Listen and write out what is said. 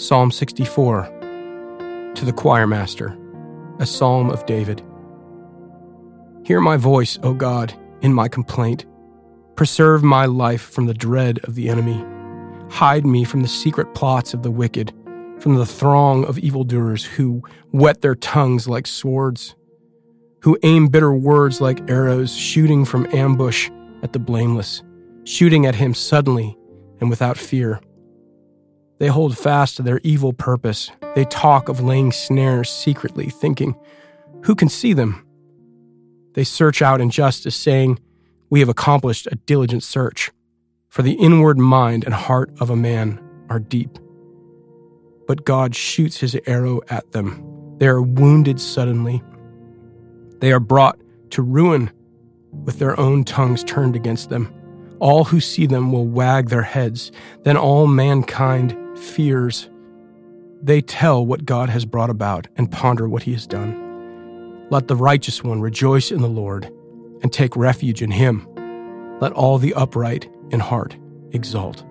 Psalm 64 To the choir master, a psalm of David. Hear my voice, O God, in my complaint. Preserve my life from the dread of the enemy. Hide me from the secret plots of the wicked, from the throng of evildoers who whet their tongues like swords, who aim bitter words like arrows, shooting from ambush at the blameless, shooting at him suddenly and without fear. They hold fast to their evil purpose. They talk of laying snares secretly, thinking, Who can see them? They search out injustice, saying, We have accomplished a diligent search. For the inward mind and heart of a man are deep. But God shoots his arrow at them. They are wounded suddenly. They are brought to ruin with their own tongues turned against them. All who see them will wag their heads. Then all mankind fears. They tell what God has brought about and ponder what he has done. Let the righteous one rejoice in the Lord and take refuge in him. Let all the upright in heart exult.